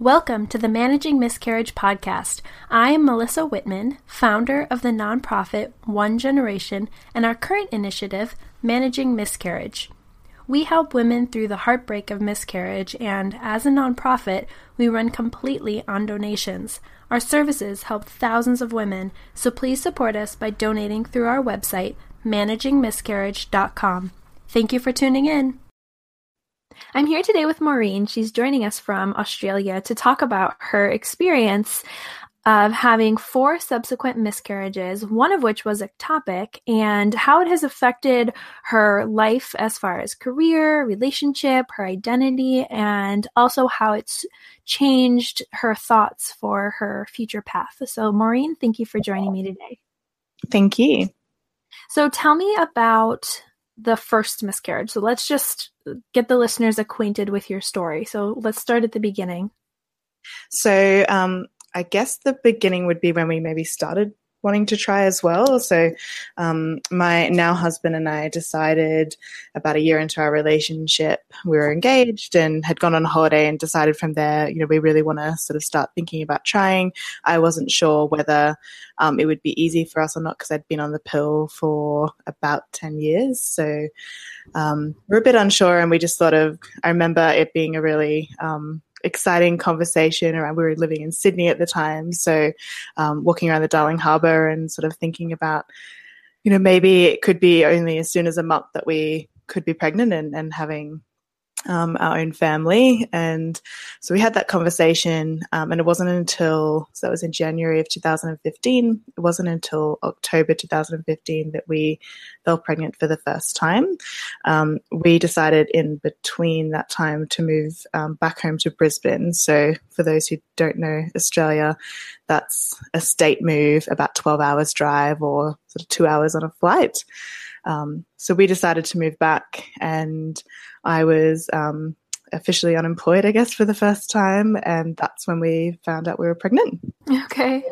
Welcome to the Managing Miscarriage podcast. I am Melissa Whitman, founder of the nonprofit One Generation and our current initiative, Managing Miscarriage. We help women through the heartbreak of miscarriage, and as a nonprofit, we run completely on donations. Our services help thousands of women, so please support us by donating through our website, managingmiscarriage.com. Thank you for tuning in. I'm here today with Maureen. She's joining us from Australia to talk about her experience of having four subsequent miscarriages, one of which was ectopic, and how it has affected her life as far as career, relationship, her identity, and also how it's changed her thoughts for her future path. So, Maureen, thank you for joining me today. Thank you. So, tell me about the first miscarriage. So let's just get the listeners acquainted with your story. So let's start at the beginning. So um, I guess the beginning would be when we maybe started wanting to try as well. So, um, my now husband and I decided about a year into our relationship, we were engaged and had gone on holiday and decided from there, you know, we really want to sort of start thinking about trying. I wasn't sure whether um, it would be easy for us or not because I'd been on the pill for about 10 years. So, um, we're a bit unsure and we just sort of, I remember it being a really, um, exciting conversation around we were living in Sydney at the time, so um, walking around the Darling Harbour and sort of thinking about, you know, maybe it could be only as soon as a month that we could be pregnant and, and having um, our own family. And so we had that conversation. Um, and it wasn't until, so that was in January of 2015, it wasn't until October 2015 that we fell pregnant for the first time. Um, we decided in between that time to move um, back home to Brisbane. So for those who don't know Australia, that's a state move, about 12 hours drive or sort of two hours on a flight. Um, so we decided to move back, and I was um, officially unemployed, I guess, for the first time, and that's when we found out we were pregnant. Okay.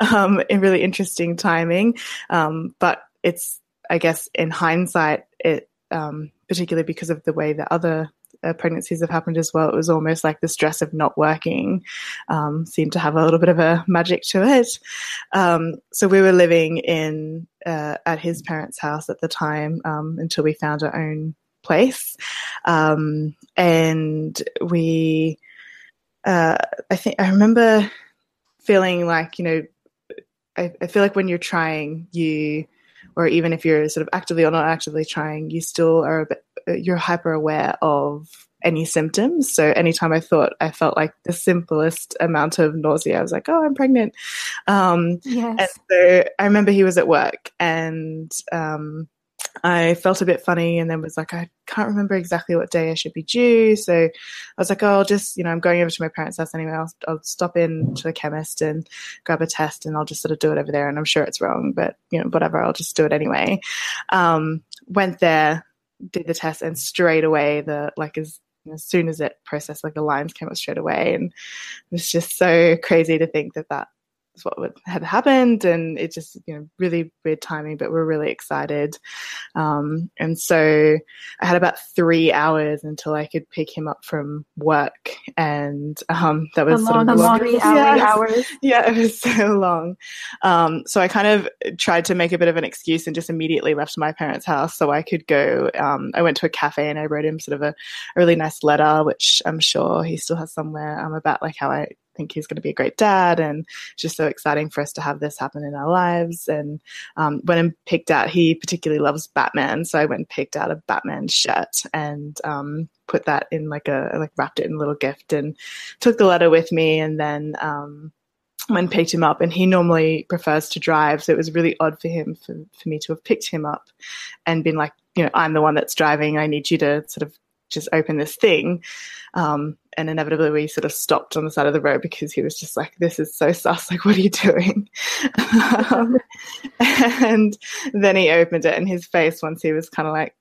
Um, in really interesting timing, um, but it's, I guess, in hindsight, it um, particularly because of the way that other uh, pregnancies have happened as well. It was almost like the stress of not working um, seemed to have a little bit of a magic to it. Um, so we were living in uh, at his parents' house at the time um, until we found our own place, um, and we. Uh, I think I remember feeling like you know, I, I feel like when you're trying, you or even if you're sort of actively or not actively trying, you still are a bit, you're hyper aware of any symptoms. So anytime I thought I felt like the simplest amount of nausea, I was like, "Oh, I'm pregnant." Um, yes. And so I remember he was at work, and um, I felt a bit funny, and then was like, I can't remember exactly what day I should be due. So I was like, "Oh, I'll just, you know, I'm going over to my parents' house anyway. I'll, I'll stop in to the chemist and grab a test, and I'll just sort of do it over there. And I'm sure it's wrong, but you know, whatever. I'll just do it anyway." Um, went there did the test and straight away the like as as soon as it processed like the lines came up straight away and it was just so crazy to think that that what would, had happened and it just you know really weird timing but we're really excited. Um, and so i had about three hours until i could pick him up from work and um, that was a sort long, of long three hours. Yeah it was so long. Um, so i kind of tried to make a bit of an excuse and just immediately left my parents house so i could go um, i went to a cafe and i wrote him sort of a, a really nice letter which i'm sure he still has somewhere. Um, about like how i think he's going to be a great dad, and it's just so exciting for us to have this happen in our lives. And um, went and picked out. He particularly loves Batman, so I went and picked out a Batman shirt and um, put that in like a like wrapped it in a little gift and took the letter with me, and then. Um, when picked him up and he normally prefers to drive so it was really odd for him for, for me to have picked him up and been like you know i'm the one that's driving i need you to sort of just open this thing. Um, and inevitably we sort of stopped on the side of the road because he was just like, this is so sus. Like, what are you doing? um, and then he opened it and his face once he was kind of like,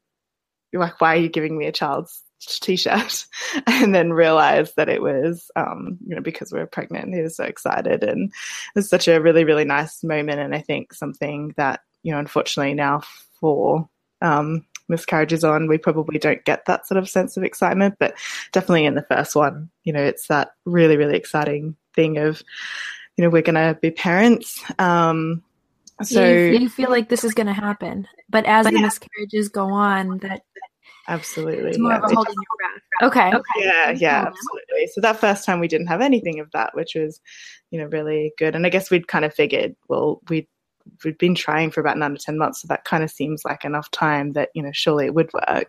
like, why are you giving me a child's t-shirt and then realized that it was um, you know because we were pregnant he was so excited and it was such a really really nice moment and i think something that you know unfortunately now for um, miscarriages on, we probably don't get that sort of sense of excitement. But definitely in the first one, you know, it's that really, really exciting thing of, you know, we're going to be parents. Um, so you, you, feel like this is going to happen, but as but the miscarriages go on, that absolutely it's more yeah. of a holding your breath. Okay. okay. Yeah, yeah, absolutely. So that first time we didn't have anything of that, which was, you know, really good. And I guess we'd kind of figured, well, we'd we'd been trying for about nine to ten months, so that kind of seems like enough time that you know surely it would work.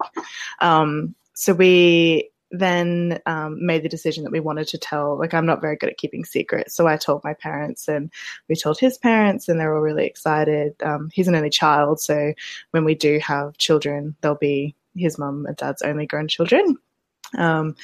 Um, so we then um, made the decision that we wanted to tell. Like I'm not very good at keeping secrets, so I told my parents, and we told his parents, and they're all really excited. Um, he's an only child, so when we do have children, they'll be his mum and dad's only grown children. Um,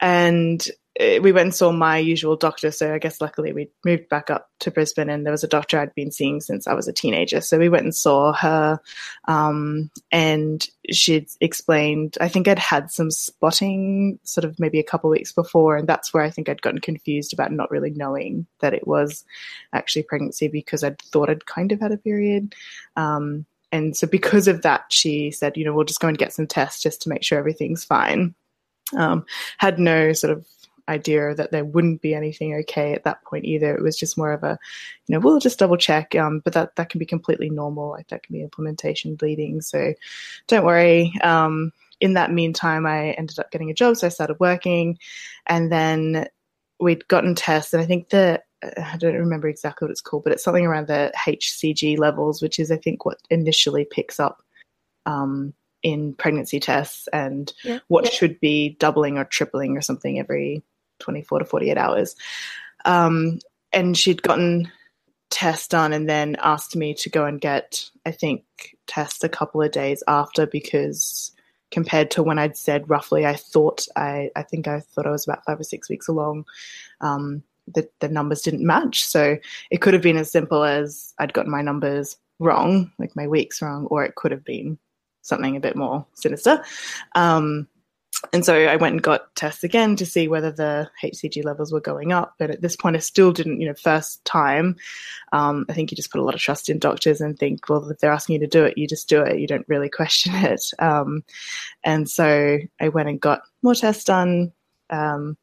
and we went and saw my usual doctor. So I guess luckily we moved back up to Brisbane, and there was a doctor I'd been seeing since I was a teenager. So we went and saw her, um, and she'd explained. I think I'd had some spotting, sort of maybe a couple weeks before, and that's where I think I'd gotten confused about not really knowing that it was actually pregnancy because I'd thought I'd kind of had a period. Um, and so because of that, she said, you know, we'll just go and get some tests just to make sure everything's fine. Um, had no sort of idea that there wouldn't be anything okay at that point either. It was just more of a, you know, we'll just double check. Um, but that that can be completely normal. Like that can be implantation bleeding. So don't worry. Um, in that meantime, I ended up getting a job, so I started working, and then we'd gotten tests, and I think the I don't remember exactly what it's called, but it's something around the HCG levels, which is I think what initially picks up um, in pregnancy tests and yeah. what yeah. should be doubling or tripling or something every 24 to 48 hours. Um, and she'd gotten tests done and then asked me to go and get, I think, tests a couple of days after because compared to when I'd said roughly, I thought I, I think I thought I was about five or six weeks along. Um, the, the numbers didn't match. So it could have been as simple as I'd gotten my numbers wrong, like my weeks wrong, or it could have been something a bit more sinister. Um, and so I went and got tests again to see whether the HCG levels were going up. But at this point, I still didn't, you know, first time. Um, I think you just put a lot of trust in doctors and think, well, if they're asking you to do it, you just do it. You don't really question it. Um, and so I went and got more tests done. Um,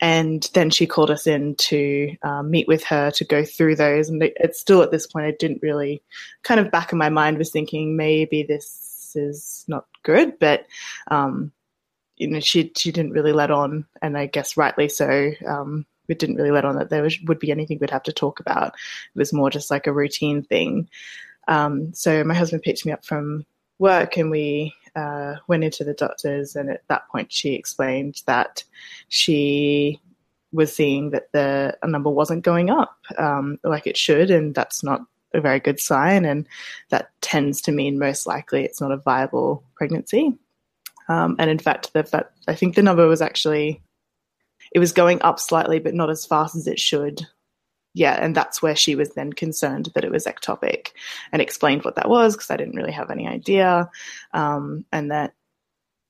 and then she called us in to um, meet with her to go through those. And it's still at this point, I didn't really, kind of back in my mind was thinking maybe this is not good, but um, you know, she she didn't really let on, and I guess rightly so. Um, it didn't really let on that there was, would be anything we'd have to talk about. It was more just like a routine thing. Um, so my husband picked me up from work, and we uh, went into the doctors. And at that point, she explained that she was seeing that the number wasn't going up um, like it should, and that's not a very good sign. And that tends to mean most likely it's not a viable pregnancy. Um, and in fact, the fact, I think the number was actually it was going up slightly, but not as fast as it should. Yeah, and that's where she was then concerned that it was ectopic, and explained what that was because I didn't really have any idea, um, and that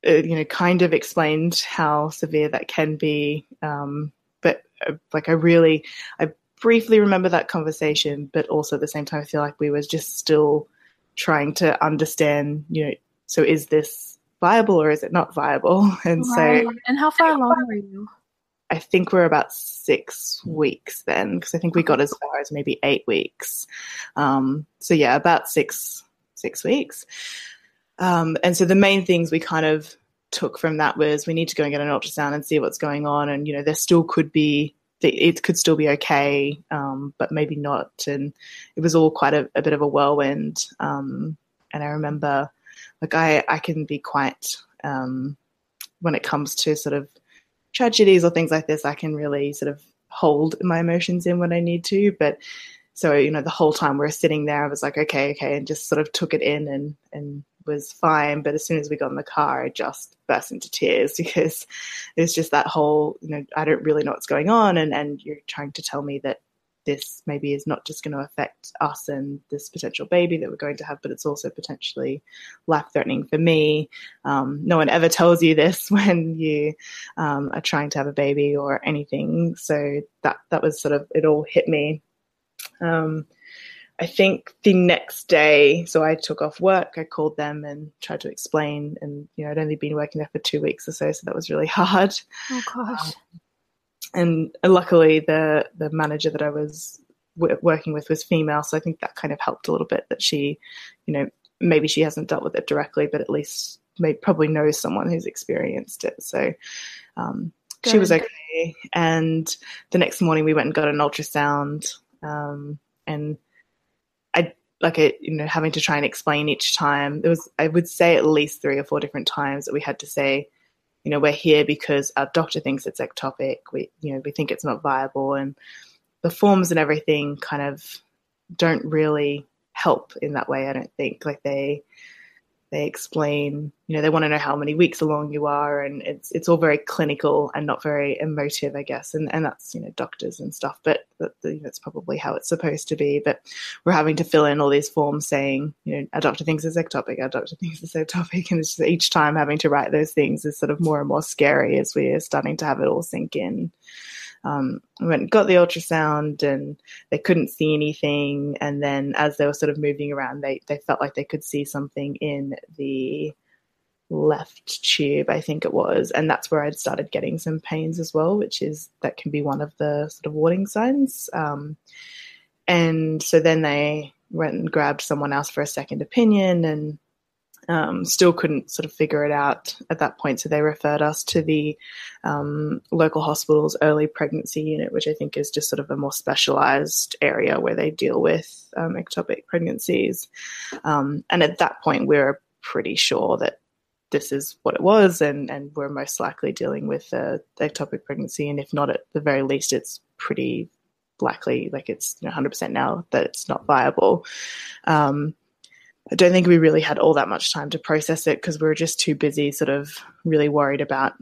uh, you know kind of explained how severe that can be. Um, but uh, like I really, I briefly remember that conversation, but also at the same time, I feel like we were just still trying to understand. You know, so is this viable or is it not viable? And right. so, and how far along were you? I think we're about six weeks then, because I think we got as far as maybe eight weeks. Um, so yeah, about six six weeks. Um, and so the main things we kind of took from that was we need to go and get an ultrasound and see what's going on, and you know there still could be it could still be okay, um, but maybe not. And it was all quite a, a bit of a whirlwind. Um, and I remember like I, I can be quite um, when it comes to sort of tragedies or things like this, I can really sort of hold my emotions in when I need to. But so you know, the whole time we are sitting there, I was like, okay, okay, and just sort of took it in and and was fine. But as soon as we got in the car, I just burst into tears because it's just that whole, you know, I don't really know what's going on, and and you're trying to tell me that this maybe is not just going to affect us and this potential baby that we're going to have, but it's also potentially life threatening for me. Um, no one ever tells you this when you um, are trying to have a baby or anything. So that that was sort of it all hit me. Um, I think the next day, so I took off work. I called them and tried to explain, and you know, I'd only been working there for two weeks or so, so that was really hard. Oh gosh. Um, and luckily, the the manager that I was w- working with was female, so I think that kind of helped a little bit. That she, you know, maybe she hasn't dealt with it directly, but at least may probably knows someone who's experienced it. So um, she was okay. And the next morning, we went and got an ultrasound, um, and I like it, you know, having to try and explain each time. There was, I would say, at least three or four different times that we had to say you know, we're here because our doctor thinks it's ectopic. We, you know, we think it's not viable, and the forms and everything kind of don't really help in that way. I don't think like they they explain, you know, they want to know how many weeks along you are, and it's it's all very clinical and not very emotive, I guess, and and that's you know doctors and stuff, but that, that's probably how it's supposed to be. But we're having to fill in all these forms saying, you know, our doctor thinks it's ectopic, our doctor thinks it's ectopic, and it's just each time having to write those things is sort of more and more scary as we're starting to have it all sink in um, went and got the ultrasound and they couldn't see anything. And then as they were sort of moving around, they, they felt like they could see something in the left tube, I think it was. And that's where I'd started getting some pains as well, which is that can be one of the sort of warning signs. Um, and so then they went and grabbed someone else for a second opinion and um, still couldn't sort of figure it out at that point. So they referred us to the um, local hospital's early pregnancy unit, which I think is just sort of a more specialized area where they deal with um, ectopic pregnancies. Um, and at that point, we were pretty sure that this is what it was, and, and we're most likely dealing with a ectopic pregnancy. And if not, at the very least, it's pretty likely, like it's you know, 100% now that it's not viable. Um, I don't think we really had all that much time to process it because we were just too busy, sort of really worried about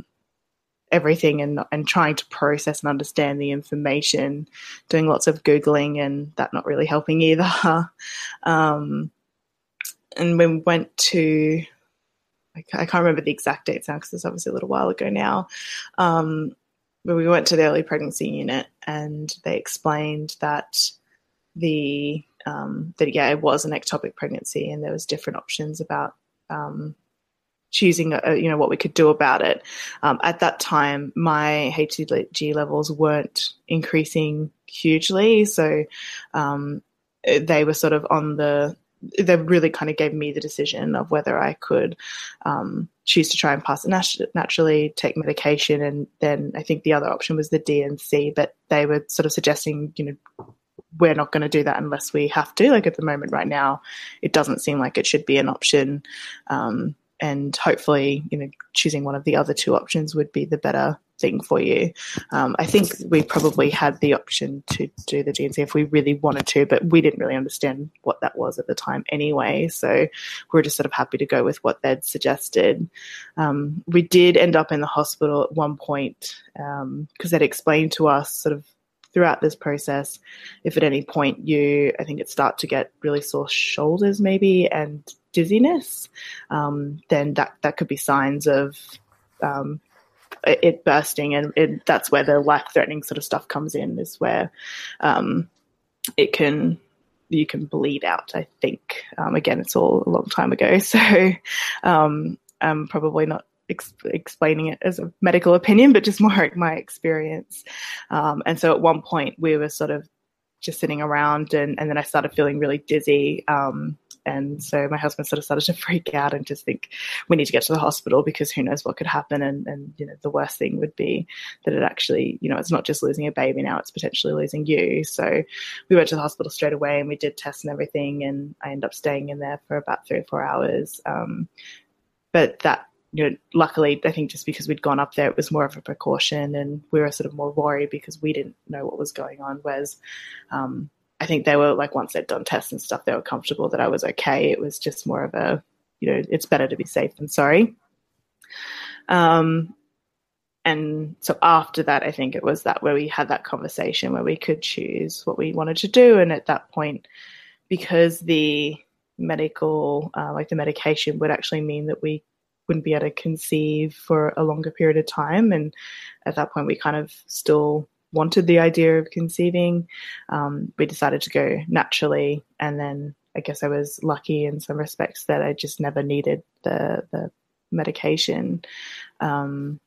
everything and and trying to process and understand the information, doing lots of googling and that not really helping either. um, and we went to, I, can't remember the exact dates now because it's obviously a little while ago now. Um, but we went to the early pregnancy unit and they explained that the um, that yeah, it was an ectopic pregnancy, and there was different options about um, choosing, you know, what we could do about it. Um, at that time, my HCG levels weren't increasing hugely, so um, they were sort of on the. They really kind of gave me the decision of whether I could um, choose to try and pass it nat- naturally, take medication, and then I think the other option was the D&C. But they were sort of suggesting, you know, we're not going to do that unless we have to. Like at the moment, right now, it doesn't seem like it should be an option. Um, and hopefully, you know, choosing one of the other two options would be the better thing for you. Um, I think we probably had the option to do the D&C if we really wanted to, but we didn't really understand what that was at the time anyway. So we were just sort of happy to go with what they'd suggested. Um, we did end up in the hospital at one point because um, they'd explained to us sort of throughout this process, if at any point you, I think it start to get really sore shoulders maybe and dizziness, um, then that that could be signs of um, it bursting, and it, that's where the life-threatening sort of stuff comes in. Is where um, it can you can bleed out. I think um, again, it's all a long time ago, so um, I'm probably not ex- explaining it as a medical opinion, but just more like my experience. Um, and so at one point we were sort of just sitting around and, and then I started feeling really dizzy. Um, and so my husband sort of started to freak out and just think we need to get to the hospital because who knows what could happen. And, and, you know, the worst thing would be that it actually, you know, it's not just losing a baby now, it's potentially losing you. So we went to the hospital straight away and we did tests and everything. And I ended up staying in there for about three or four hours. Um, but that you know, luckily, I think just because we'd gone up there, it was more of a precaution, and we were sort of more worried because we didn't know what was going on. Whereas, um, I think they were like once they'd done tests and stuff, they were comfortable that I was okay. It was just more of a, you know, it's better to be safe than sorry. Um, and so after that, I think it was that where we had that conversation where we could choose what we wanted to do, and at that point, because the medical, uh, like the medication, would actually mean that we wouldn't be able to conceive for a longer period of time. And at that point, we kind of still wanted the idea of conceiving, um, we decided to go naturally. And then I guess I was lucky in some respects that I just never needed the, the medication. Um,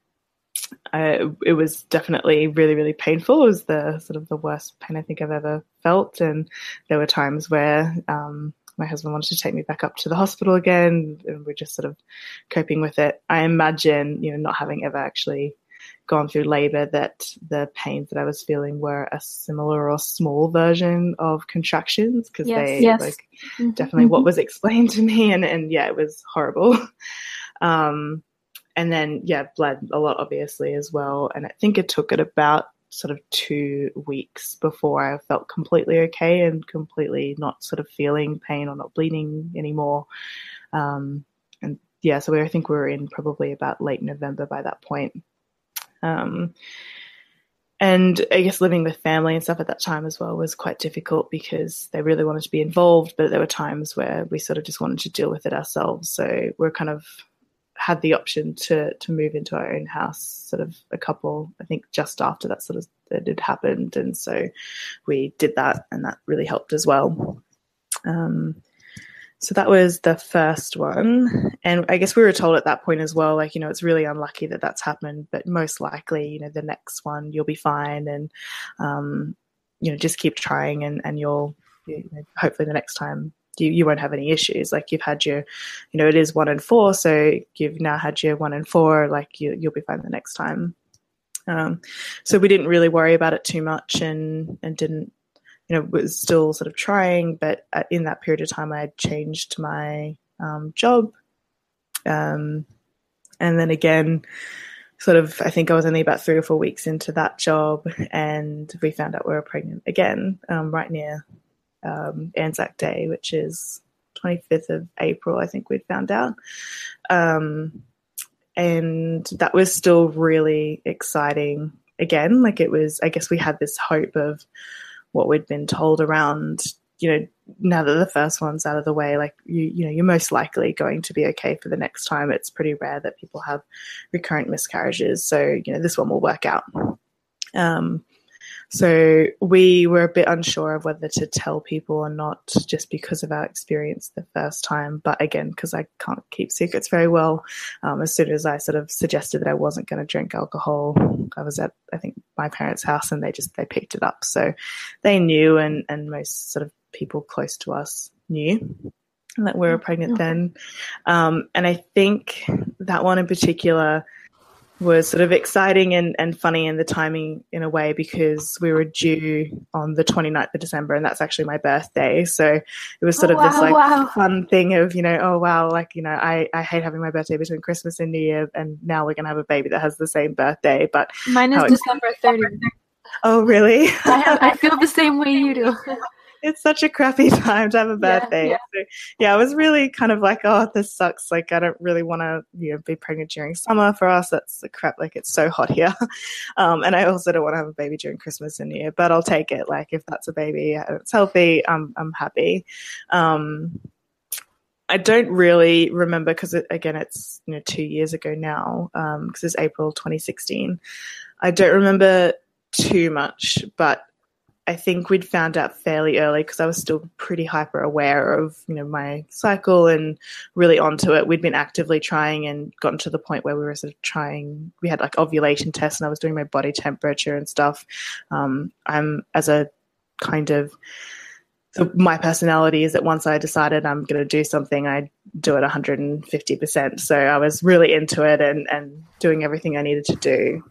I, it was definitely really, really painful. It was the sort of the worst pain I think I've ever felt. And there were times where um, my husband wanted to take me back up to the hospital again, and we're just sort of coping with it. I imagine, you know, not having ever actually gone through labor, that the pains that I was feeling were a similar or small version of contractions because yes, they yes. like mm-hmm. definitely what was explained to me, and and yeah, it was horrible. um, and then yeah, bled a lot obviously as well, and I think it took it about sort of two weeks before I felt completely okay and completely not sort of feeling pain or not bleeding anymore. Um, and yeah, so I think we were in probably about late November by that point. Um, and I guess living with family and stuff at that time as well was quite difficult because they really wanted to be involved, but there were times where we sort of just wanted to deal with it ourselves. So we're kind of had the option to to move into our own house sort of a couple i think just after that sort of that had happened. And so we did that and that really helped as well. Um, so that was the first one. And i guess we were told at that point as well like you know it's really unlucky that that's happened but most likely you know the next one you'll be fine. And um, you know just keep trying and and you'll you know, hopefully the next time you, you won't have any issues. Like you've had your, you know, it is one in four, so you've now had your one in four. Like you, you'll be fine the next time. Um, so we didn't really worry about it too much, and and didn't, you know, was still sort of trying. But in that period of time, I had changed my um, job, um, and then again, sort of, I think I was only about three or four weeks into that job, and we found out we were pregnant again, um, right near um, Anzac Day, which is 25th of April, I think we'd found out. Um, and that was still really exciting again. Like it was, I guess we had this hope of what we'd been told around, you know, now that the first one's out of the way, like you, you know, you're most likely going to be okay for the next time. It's pretty rare that people have recurrent miscarriages. So, you know, this one will work out. Um, so we were a bit unsure of whether to tell people or not, just because of our experience the first time. But again, because I can't keep secrets very well, um, as soon as I sort of suggested that I wasn't going to drink alcohol, I was at I think my parents' house, and they just they picked it up. So they knew, and and most sort of people close to us knew that we were pregnant okay. then. Um, and I think that one in particular was sort of exciting and, and funny in the timing in a way because we were due on the 29th of December and that's actually my birthday. So it was sort oh, of wow, this like wow. fun thing of, you know, oh wow, like, you know, I, I hate having my birthday between Christmas and New Year and now we're going to have a baby that has the same birthday. But mine is December 30th. Oh, really? I, have, I feel the same way you do. It's such a crappy time to have a birthday. Yeah, yeah. So, yeah, I was really kind of like, oh, this sucks. Like, I don't really want to, you know, be pregnant during summer for us. That's the crap. Like, it's so hot here. Um, and I also don't want to have a baby during Christmas and New Year, but I'll take it. Like, if that's a baby and it's healthy, I'm, I'm happy. Um, I don't really remember because it, again, it's you know two years ago now because um, it's April 2016. I don't remember too much, but I think we'd found out fairly early because I was still pretty hyper aware of you know my cycle and really onto it. We'd been actively trying and gotten to the point where we were sort of trying. We had like ovulation tests and I was doing my body temperature and stuff. Um, I'm as a kind of so my personality is that once I decided I'm going to do something, I do it 150%. So I was really into it and, and doing everything I needed to do.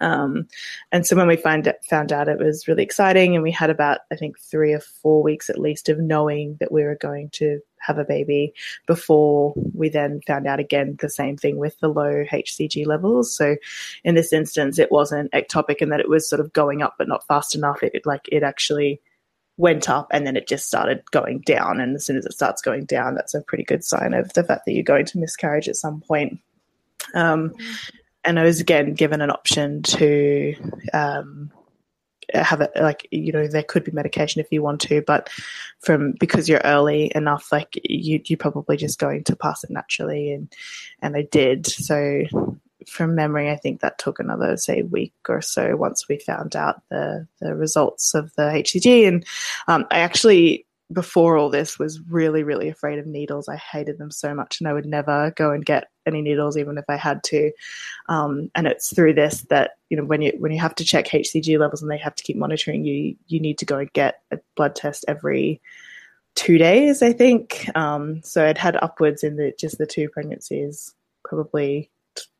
Um, and so when we find found out, it was really exciting, and we had about I think three or four weeks at least of knowing that we were going to have a baby before we then found out again the same thing with the low HCG levels. So in this instance, it wasn't ectopic and that it was sort of going up but not fast enough. It, like it actually went up and then it just started going down. And as soon as it starts going down, that's a pretty good sign of the fact that you're going to miscarriage at some point. Um, and I was again given an option to um, have it like you know there could be medication if you want to, but from because you're early enough, like you you're probably just going to pass it naturally, and and I did. So from memory, I think that took another say week or so once we found out the the results of the HCG. And um, I actually before all this was really really afraid of needles. I hated them so much, and I would never go and get any needles even if I had to. Um, and it's through this that you know when you when you have to check HCG levels and they have to keep monitoring you, you need to go and get a blood test every two days, I think. Um, so I'd had upwards in the just the two pregnancies, probably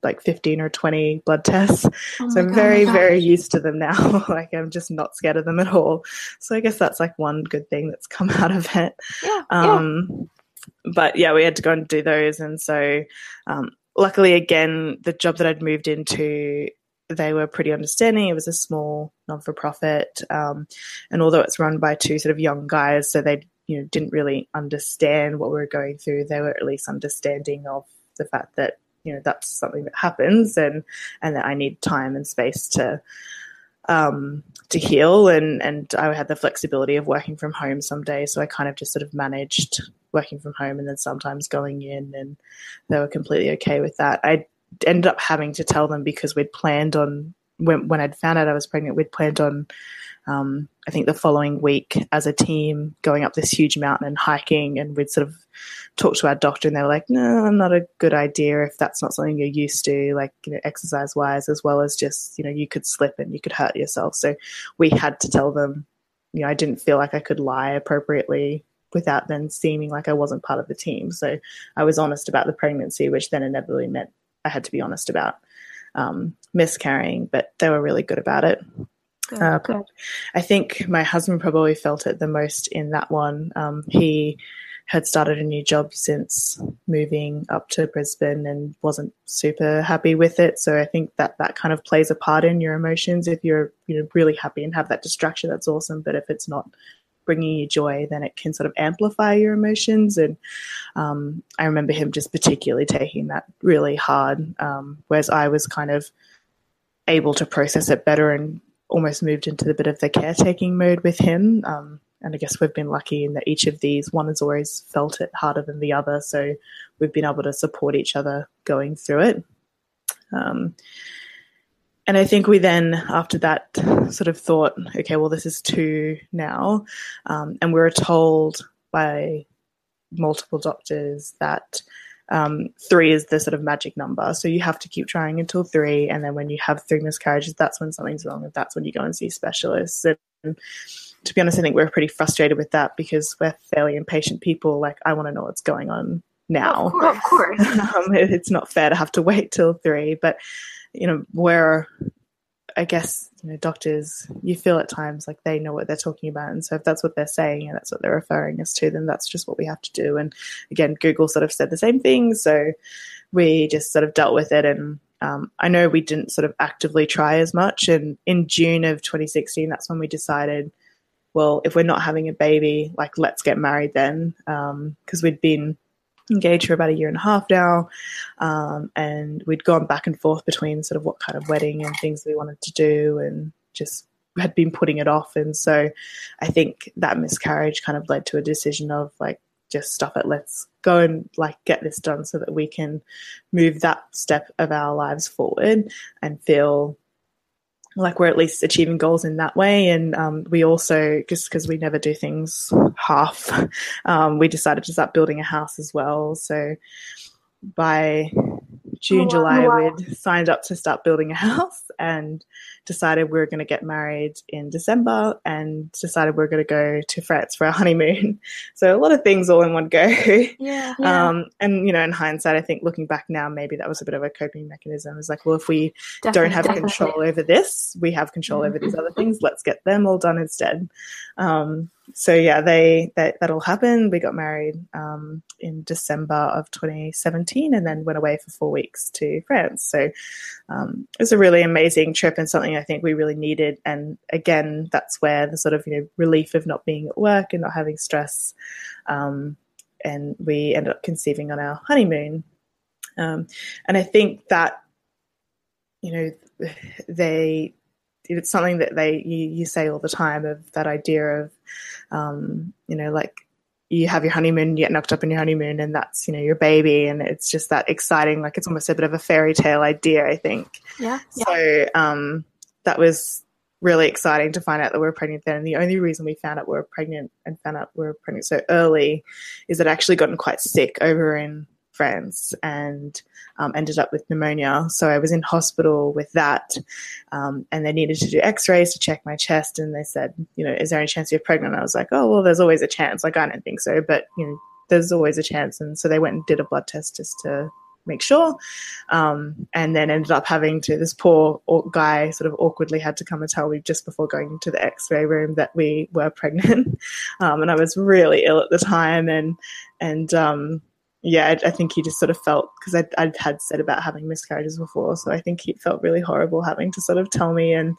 like 15 or 20 blood tests. Oh so I'm God, very, very used to them now. like I'm just not scared of them at all. So I guess that's like one good thing that's come out of it. Yeah, um, yeah. But yeah, we had to go and do those. And so um, luckily, again, the job that I'd moved into they were pretty understanding. It was a small non for profit, um, and although it's run by two sort of young guys, so they you know didn't really understand what we were going through. They were at least understanding of the fact that you know that's something that happens, and and that I need time and space to um, to heal. And and I had the flexibility of working from home some days, so I kind of just sort of managed working from home and then sometimes going in, and they were completely okay with that. I ended up having to tell them because we'd planned on when when I'd found out I was pregnant, we'd planned on um, I think the following week as a team going up this huge mountain and hiking, and we'd sort of talk to our doctor, and they were like, "No, not a good idea if that's not something you're used to, like you know, exercise wise, as well as just you know, you could slip and you could hurt yourself." So we had to tell them, you know, I didn't feel like I could lie appropriately without then seeming like I wasn't part of the team. So I was honest about the pregnancy, which then inevitably meant I had to be honest about um, miscarrying, but they were really good about it. Good, uh. I think my husband probably felt it the most in that one. Um, he had started a new job since moving up to Brisbane and wasn't super happy with it. So I think that that kind of plays a part in your emotions. If you're you know really happy and have that distraction, that's awesome. But if it's not bringing you joy, then it can sort of amplify your emotions. And um, I remember him just particularly taking that really hard, um, whereas I was kind of able to process it better and almost moved into a bit of the caretaking mode with him. Um, and I guess we've been lucky in that each of these, one has always felt it harder than the other. So we've been able to support each other going through it. Um, and I think we then, after that, sort of thought, okay, well, this is two now. Um, and we were told by multiple doctors that um, three is the sort of magic number. So you have to keep trying until three. And then when you have three miscarriages, that's when something's wrong. And that's when you go and see specialists. And to be honest, I think we're pretty frustrated with that because we're fairly impatient people. Like, I want to know what's going on now. Of course. Of course. um, it's not fair to have to wait till three. But, you know, we're I guess you know doctors you feel at times like they know what they're talking about, and so if that's what they're saying and that's what they're referring us to, then that's just what we have to do. And again, Google sort of said the same thing, so we just sort of dealt with it. And um, I know we didn't sort of actively try as much. And in June of 2016, that's when we decided, well, if we're not having a baby, like let's get married then, because um, we'd been engaged for about a year and a half now. Um, and we'd gone back and forth between sort of what kind of wedding and things we wanted to do and just had been putting it off. And so I think that miscarriage kind of led to a decision of like, just stop it. Let's go and like get this done so that we can move that step of our lives forward and feel like we're at least achieving goals in that way. And um, we also, just because we never do things half, um, we decided to start building a house as well. So by June, oh, July, wow. we'd signed up to start building a house and decided we were going to get married in December and decided we are going to go to France for our honeymoon. So a lot of things all in one go. Yeah. yeah. Um, and, you know, in hindsight, I think looking back now, maybe that was a bit of a coping mechanism. It's like, well, if we definitely, don't have definitely. control over this, we have control mm-hmm. over these other things. Let's get them all done instead. Um, so yeah, they that that all happened. We got married um, in December of 2017, and then went away for four weeks to France. So um, it was a really amazing trip and something I think we really needed. And again, that's where the sort of you know relief of not being at work and not having stress, um, and we ended up conceiving on our honeymoon. Um, and I think that you know they it's something that they you, you say all the time of that idea of um, you know like you have your honeymoon, you get knocked up in your honeymoon, and that's you know your baby, and it's just that exciting. Like it's almost a bit of a fairy tale idea, I think. Yeah. So um, that was really exciting to find out that we were pregnant then. And the only reason we found out we were pregnant and found out we were pregnant so early is that I actually gotten quite sick over in France and um, ended up with pneumonia. So I was in hospital with that, um, and they needed to do X-rays to check my chest. And they said, you know, is there any chance you're pregnant? I was like, oh well, there's always a chance. Like I don't think so, but you know, there's always a chance. And so they went and did a blood test just to make sure. Um, and then ended up having to, this poor guy sort of awkwardly had to come and tell me just before going to the x ray room that we were pregnant. Um, and I was really ill at the time. And, and, um, yeah, I, I, think he just sort of felt because I'd, I'd, had said about having miscarriages before, so I think he felt really horrible having to sort of tell me, and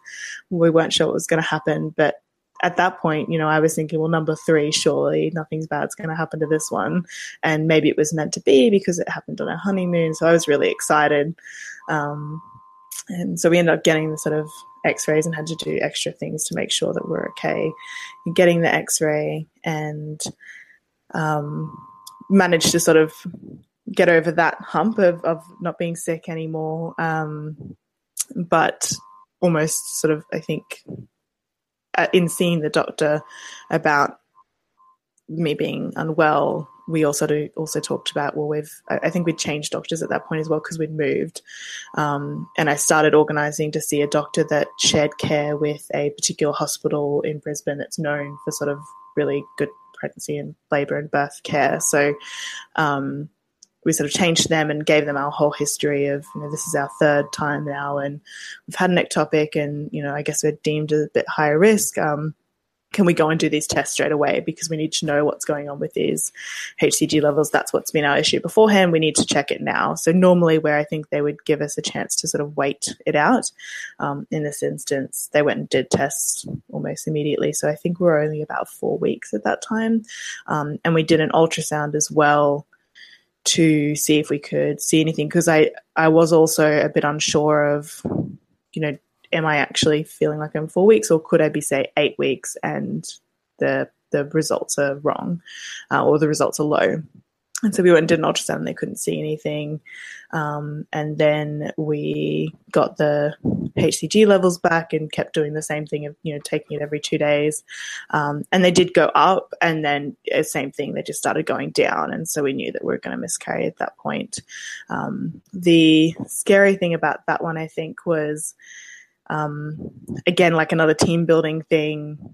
we weren't sure what was going to happen. But at that point, you know, I was thinking, well, number three, surely nothing's bad's going to happen to this one, and maybe it was meant to be because it happened on our honeymoon. So I was really excited, um, and so we ended up getting the sort of X-rays and had to do extra things to make sure that we're okay. Getting the X-ray and um, managed to sort of get over that hump of, of not being sick anymore. Um, but almost sort of, I think, uh, in seeing the doctor about me being unwell, we also also talked about well, we've I think we'd changed doctors at that point as well because we'd moved, um, and I started organising to see a doctor that shared care with a particular hospital in Brisbane that's known for sort of really good pregnancy and labor and birth care. So um, we sort of changed them and gave them our whole history of, you know, this is our third time now and we've had an ectopic and, you know, I guess we're deemed a bit higher risk. Um, can we go and do these tests straight away because we need to know what's going on with these HCG levels. That's what's been our issue beforehand. We need to check it now. So normally, where I think they would give us a chance to sort of wait it out, um, in this instance, they went and did tests almost immediately. So I think we are only about four weeks at that time, um, and we did an ultrasound as well to see if we could see anything because I I was also a bit unsure of you know am I actually feeling like I'm four weeks, or could I be say eight weeks and the the results are wrong, uh, or the results are low? And so we went and did an ultrasound and they couldn't see anything. Um, and then we got the HCG levels back and kept doing the same thing of, you know, taking it every two days. Um, and they did go up and then uh, same thing, they just started going down. And so we knew that we were going to miscarry at that point. Um, the scary thing about that one, I think, was um, again, like another team building thing,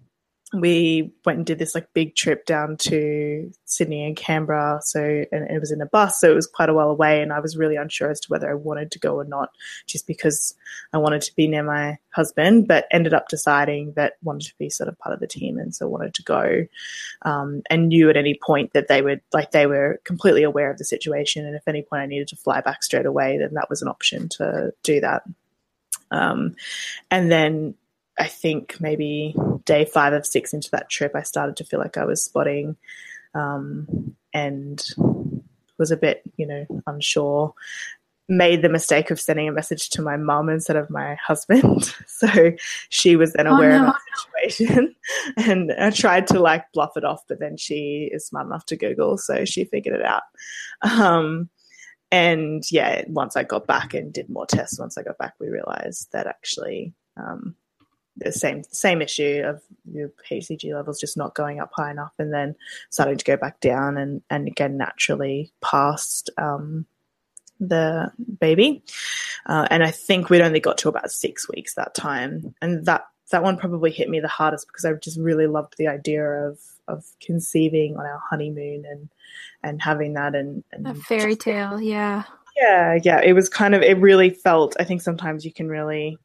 we went and did this like big trip down to Sydney and Canberra. So, and it was in a bus, so it was quite a while away, and I was really unsure as to whether I wanted to go or not, just because I wanted to be near my husband, but ended up deciding that wanted to be sort of part of the team, and so wanted to go, um, and knew at any point that they would like they were completely aware of the situation, and if any point I needed to fly back straight away, then that was an option to do that. Um, and then I think maybe day five of six into that trip, I started to feel like I was spotting um, and was a bit, you know, unsure. Made the mistake of sending a message to my mum instead of my husband. so she was then oh, aware oh, no. of the situation and I tried to like bluff it off, but then she is smart enough to Google, so she figured it out. Um, and yeah, once I got back and did more tests, once I got back, we realized that actually um, the same same issue of your HCG levels just not going up high enough, and then starting to go back down, and and again naturally past um, the baby. Uh, and I think we'd only got to about six weeks that time, and that that one probably hit me the hardest because I just really loved the idea of of conceiving on our honeymoon and and having that and, and a fairy tale, yeah. Yeah, yeah. It was kind of it really felt I think sometimes you can really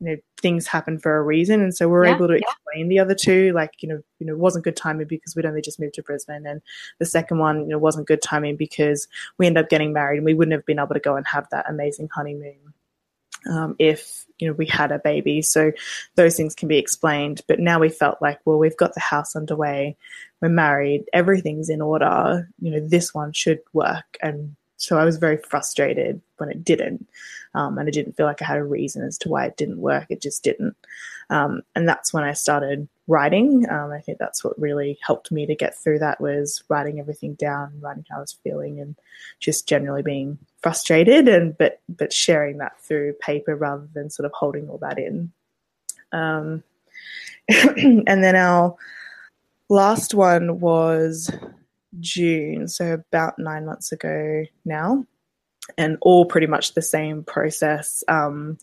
you know things happen for a reason. And so we are yeah, able to explain yeah. the other two like you know you know it wasn't good timing because we'd only just moved to brisbane. And the second one you know wasn't good timing because we ended up getting married and we wouldn't have been able to go and have that amazing honeymoon um, if you know we had a baby. So those things can be explained. But now we felt like well we've got the house underway. We're married. Everything's in order. You know this one should work. And so i was very frustrated when it didn't um, and i didn't feel like i had a reason as to why it didn't work it just didn't um, and that's when i started writing. Um, I think that's what really helped me to get through that was writing everything down, writing how I was feeling, and just generally being frustrated and but but sharing that through paper rather than sort of holding all that in. Um, and then our last one was June, so about nine months ago now and all pretty much the same process. Um,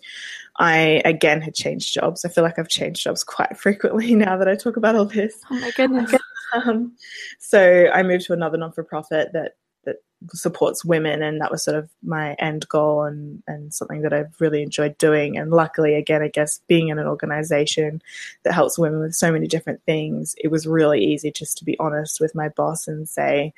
I again had changed jobs. I feel like I've changed jobs quite frequently now that I talk about all this. Oh my goodness! um, so I moved to another non for profit that that supports women, and that was sort of my end goal and and something that I've really enjoyed doing. And luckily, again, I guess being in an organization that helps women with so many different things, it was really easy just to be honest with my boss and say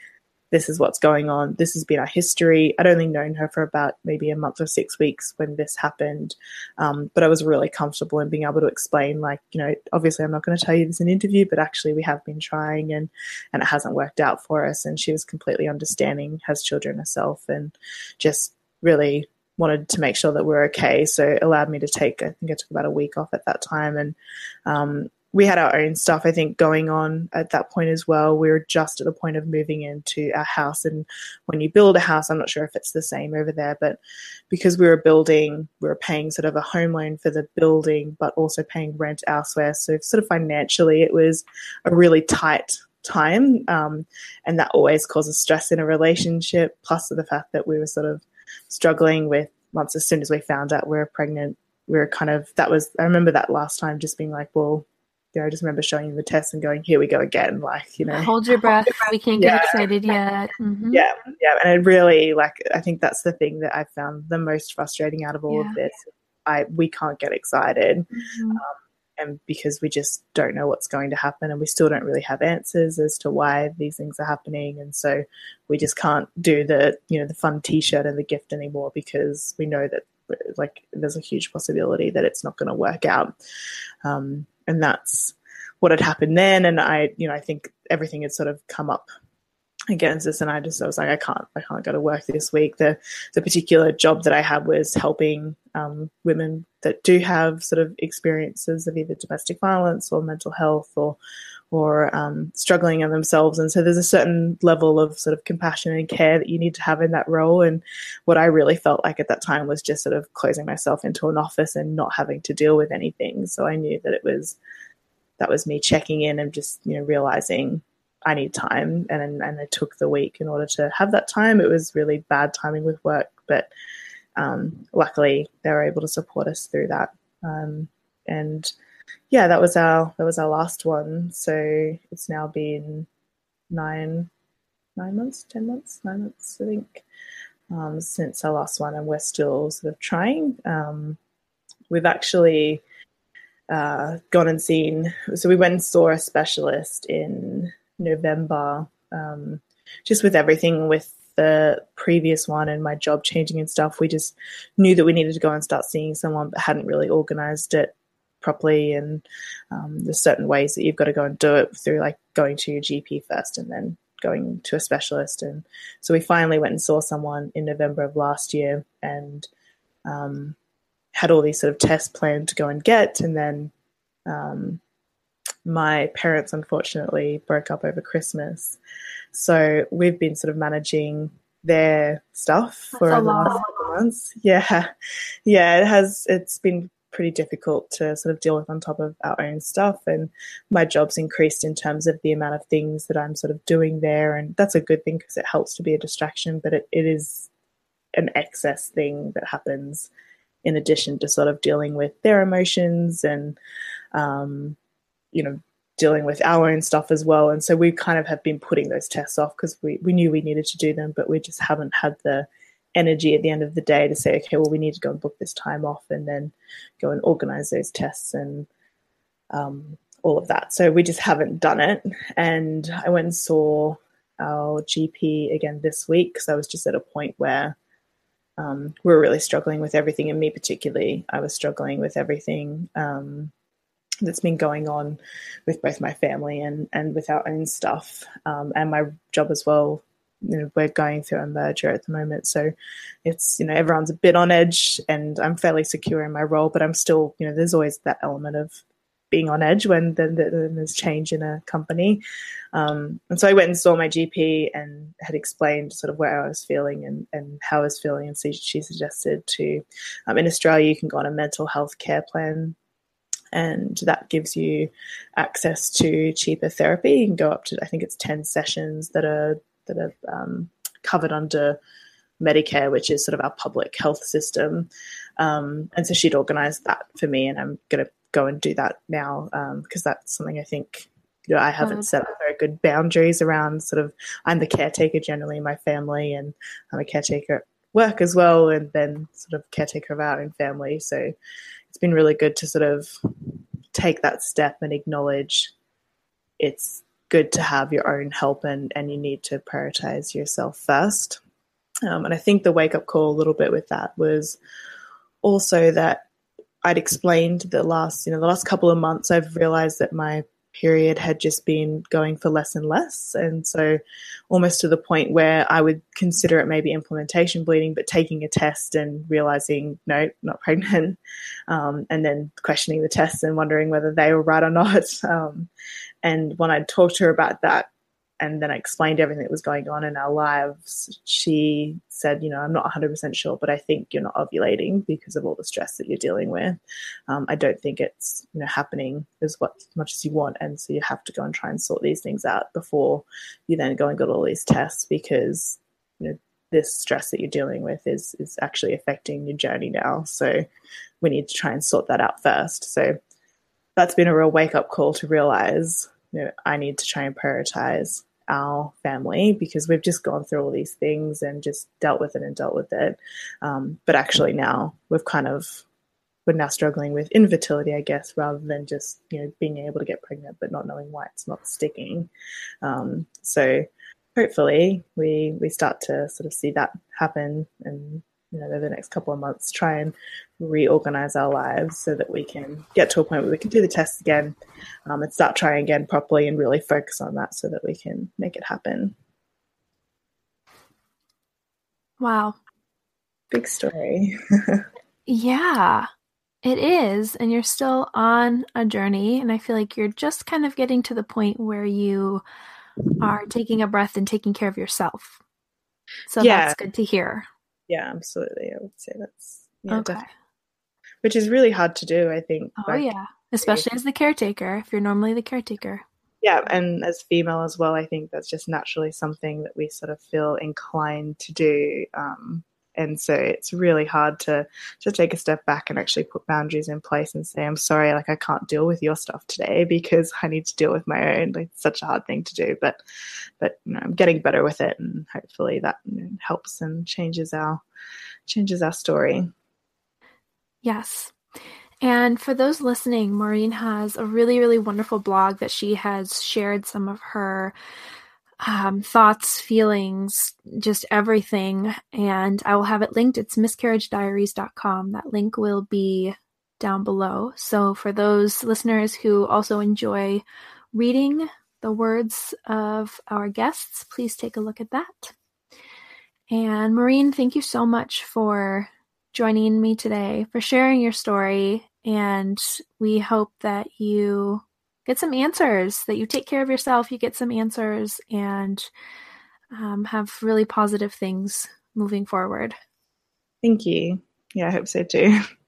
this is what's going on. This has been our history. I'd only known her for about maybe a month or six weeks when this happened. Um, but I was really comfortable in being able to explain, like, you know, obviously I'm not going to tell you this in an interview, but actually we have been trying and, and it hasn't worked out for us. And she was completely understanding, has children herself, and just really wanted to make sure that we're okay. So allowed me to take, I think I took about a week off at that time. And um, we had our own stuff, I think, going on at that point as well. We were just at the point of moving into our house. And when you build a house, I'm not sure if it's the same over there, but because we were building, we were paying sort of a home loan for the building, but also paying rent elsewhere. So, sort of financially, it was a really tight time. Um, and that always causes stress in a relationship, plus the fact that we were sort of struggling with once as soon as we found out we were pregnant, we were kind of, that was, I remember that last time just being like, well, you know, I just remember showing him the test and going, "Here we go again!" Like, you know, hold your breath. We can't get excited yet. Mm-hmm. Yeah, yeah, and it really like I think that's the thing that I found the most frustrating out of all yeah. of this. I we can't get excited, mm-hmm. um, and because we just don't know what's going to happen, and we still don't really have answers as to why these things are happening, and so we just can't do the you know the fun T-shirt and the gift anymore because we know that like there's a huge possibility that it's not going to work out. Um, and that's what had happened then. And I, you know, I think everything had sort of come up against us and I just I was like I can't I can't go to work this week the the particular job that I had was helping um, women that do have sort of experiences of either domestic violence or mental health or or um, struggling in themselves and so there's a certain level of sort of compassion and care that you need to have in that role and what I really felt like at that time was just sort of closing myself into an office and not having to deal with anything so I knew that it was that was me checking in and just you know realizing I need time, and and I took the week in order to have that time. It was really bad timing with work, but um, luckily they were able to support us through that. Um, and yeah, that was our that was our last one. So it's now been nine nine months, ten months, nine months, I think, um, since our last one, and we're still sort of trying. Um, we've actually uh, gone and seen. So we went and saw a specialist in November, um, just with everything with the previous one and my job changing and stuff. We just knew that we needed to go and start seeing someone, but hadn't really organized it properly. And um, there's certain ways that you've got to go and do it through, like going to your GP first and then going to a specialist. And so we finally went and saw someone in November of last year and um, had all these sort of tests planned to go and get. And then um, my parents unfortunately broke up over Christmas. So we've been sort of managing their stuff That's for the last couple months. Yeah. Yeah, it has it's been pretty difficult to sort of deal with on top of our own stuff. And my job's increased in terms of the amount of things that I'm sort of doing there. And that's a good thing because it helps to be a distraction but it, it is an excess thing that happens in addition to sort of dealing with their emotions and um, you know dealing with our own stuff as well. And so we kind of have been putting those tests off because we, we knew we needed to do them but we just haven't had the energy at the end of the day to say okay well we need to go and book this time off and then go and organize those tests and um, all of that. So we just haven't done it. And i went and saw our gp again this week because i was just at a point where um, we were really struggling with everything, and me particularly, I was struggling with everything um, that's been going on with both my family and and with our own stuff um, and my job as well. You know, we're going through a merger at the moment, so it's you know everyone's a bit on edge, and I'm fairly secure in my role, but I'm still you know there's always that element of being on edge when then the, the, there's change in a company. Um, and so I went and saw my GP and had explained sort of where I was feeling and, and how I was feeling. And so she suggested to, um, in Australia, you can go on a mental health care plan. And that gives you access to cheaper therapy. You can go up to, I think it's 10 sessions that are, that are um, covered under Medicare, which is sort of our public health system. Um, and so she'd organised that for me, and I'm going to go and do that now because um, that's something I think you know I haven't set up very good boundaries around. Sort of, I'm the caretaker generally in my family, and I'm a caretaker at work as well, and then sort of caretaker of our own family. So it's been really good to sort of take that step and acknowledge it's good to have your own help and, and you need to prioritize yourself first. Um, and I think the wake up call a little bit with that was also that I'd explained the last, you know, the last couple of months, I've realized that my period had just been going for less and less. And so almost to the point where I would consider it maybe implantation bleeding, but taking a test and realizing, no, not pregnant. Um, and then questioning the tests and wondering whether they were right or not. Um, and when I talked to her about that, and then I explained everything that was going on in our lives, she said, you know, I'm not 100% sure, but I think you're not ovulating because of all the stress that you're dealing with. Um, I don't think it's, you know, happening as, much as you want. And so you have to go and try and sort these things out before you then go and get all these tests because, you know, this stress that you're dealing with is, is actually affecting your journey now. So we need to try and sort that out first. So that's been a real wake up call to realize you know, I need to try and prioritize our family because we've just gone through all these things and just dealt with it and dealt with it. Um, but actually, now we've kind of we're now struggling with infertility, I guess, rather than just you know being able to get pregnant but not knowing why it's not sticking. Um, so hopefully, we we start to sort of see that happen and you know, over the next couple of months, try and reorganize our lives so that we can get to a point where we can do the tests again um, and start trying again properly and really focus on that so that we can make it happen. Wow. Big story. yeah, it is. And you're still on a journey. And I feel like you're just kind of getting to the point where you are taking a breath and taking care of yourself. So yeah. that's good to hear. Yeah, absolutely. I would say that's yeah, okay. Definitely. Which is really hard to do, I think. Oh yeah, especially as the caretaker. If you're normally the caretaker. Yeah, and as female as well, I think that's just naturally something that we sort of feel inclined to do. Um, and so it's really hard to to take a step back and actually put boundaries in place and say i'm sorry like i can't deal with your stuff today because i need to deal with my own. Like it's such a hard thing to do but but you know, i'm getting better with it and hopefully that helps and changes our changes our story. Yes. And for those listening, Maureen has a really, really wonderful blog that she has shared some of her um, thoughts, feelings, just everything. And I will have it linked. It's miscarriagediaries.com. That link will be down below. So for those listeners who also enjoy reading the words of our guests, please take a look at that. And Maureen, thank you so much for joining me today, for sharing your story. And we hope that you get some answers, that you take care of yourself, you get some answers, and um, have really positive things moving forward. Thank you. Yeah, I hope so too.